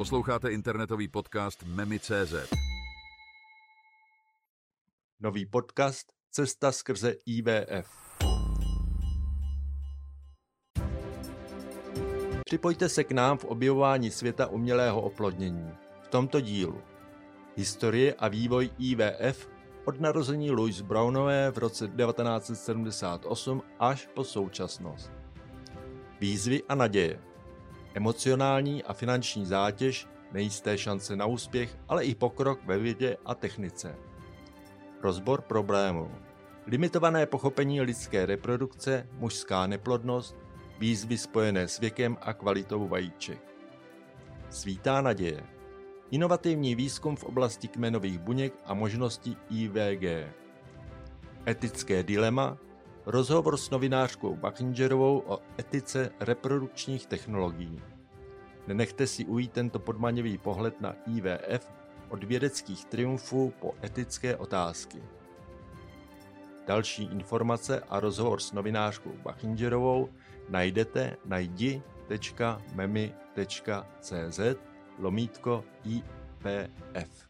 Posloucháte internetový podcast Memi.cz. Nový podcast Cesta skrze IVF. Připojte se k nám v objevování světa umělého oplodnění. V tomto dílu Historie a vývoj IVF od narození Louise Brownové v roce 1978 až po současnost. Výzvy a naděje. Emocionální a finanční zátěž, nejisté šance na úspěch, ale i pokrok ve vědě a technice. Rozbor problémů. Limitované pochopení lidské reprodukce, mužská neplodnost, výzvy spojené s věkem a kvalitou vajíček. Svítá naděje. Inovativní výzkum v oblasti kmenových buněk a možností IVG. Etické dilema. Rozhovor s novinářkou Bachingerovou o etice reprodukčních technologií. Nenechte si ujít tento podmanivý pohled na IVF od vědeckých triumfů po etické otázky. Další informace a rozhovor s novinářkou Bachingerovou najdete na jdi.memi.cz lomítko IPF.